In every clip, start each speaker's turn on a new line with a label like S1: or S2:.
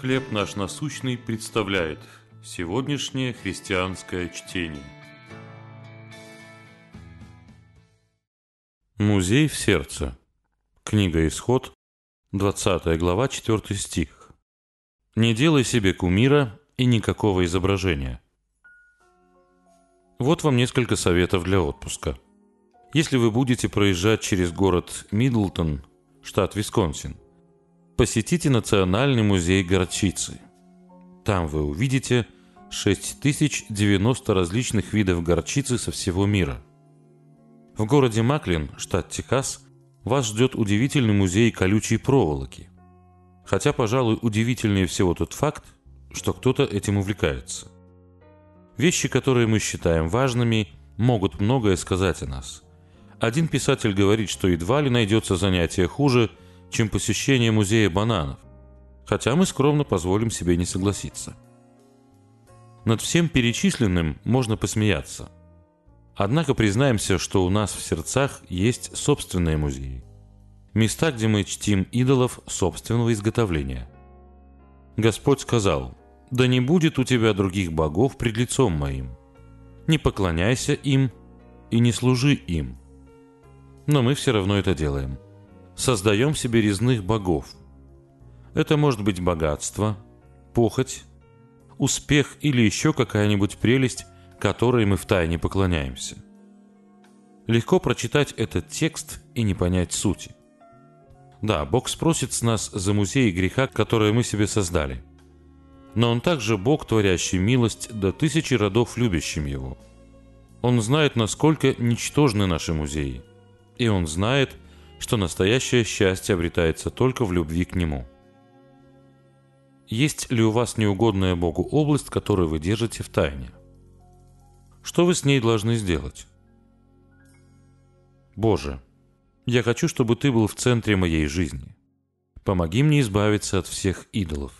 S1: «Хлеб наш насущный» представляет сегодняшнее христианское чтение. Музей в сердце. Книга Исход, 20 глава, 4 стих. «Не делай себе кумира и никакого изображения». Вот вам несколько советов для отпуска. Если вы будете проезжать через город Мидлтон, штат Висконсин, посетите Национальный музей горчицы. Там вы увидите 6090 различных видов горчицы со всего мира. В городе Маклин, штат Техас, вас ждет удивительный музей колючей проволоки. Хотя, пожалуй, удивительнее всего тот факт, что кто-то этим увлекается. Вещи, которые мы считаем важными, могут многое сказать о нас. Один писатель говорит, что едва ли найдется занятие хуже – чем посещение музея бананов, хотя мы скромно позволим себе не согласиться. Над всем перечисленным можно посмеяться. Однако признаемся, что у нас в сердцах есть собственные музеи. Места, где мы чтим идолов собственного изготовления. Господь сказал, «Да не будет у тебя других богов пред лицом моим. Не поклоняйся им и не служи им». Но мы все равно это делаем создаем себе резных богов. Это может быть богатство, похоть, успех или еще какая-нибудь прелесть, которой мы втайне поклоняемся. Легко прочитать этот текст и не понять сути. Да, Бог спросит с нас за музей греха, который мы себе создали. Но Он также Бог, творящий милость до тысячи родов любящим Его. Он знает, насколько ничтожны наши музеи. И Он знает, что настоящее счастье обретается только в любви к Нему. Есть ли у вас неугодная Богу область, которую вы держите в тайне? Что вы с ней должны сделать? Боже, я хочу, чтобы Ты был в центре моей жизни. Помоги мне избавиться от всех идолов.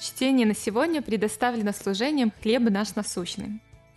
S2: Чтение на сегодня предоставлено служением «Хлеб наш насущный».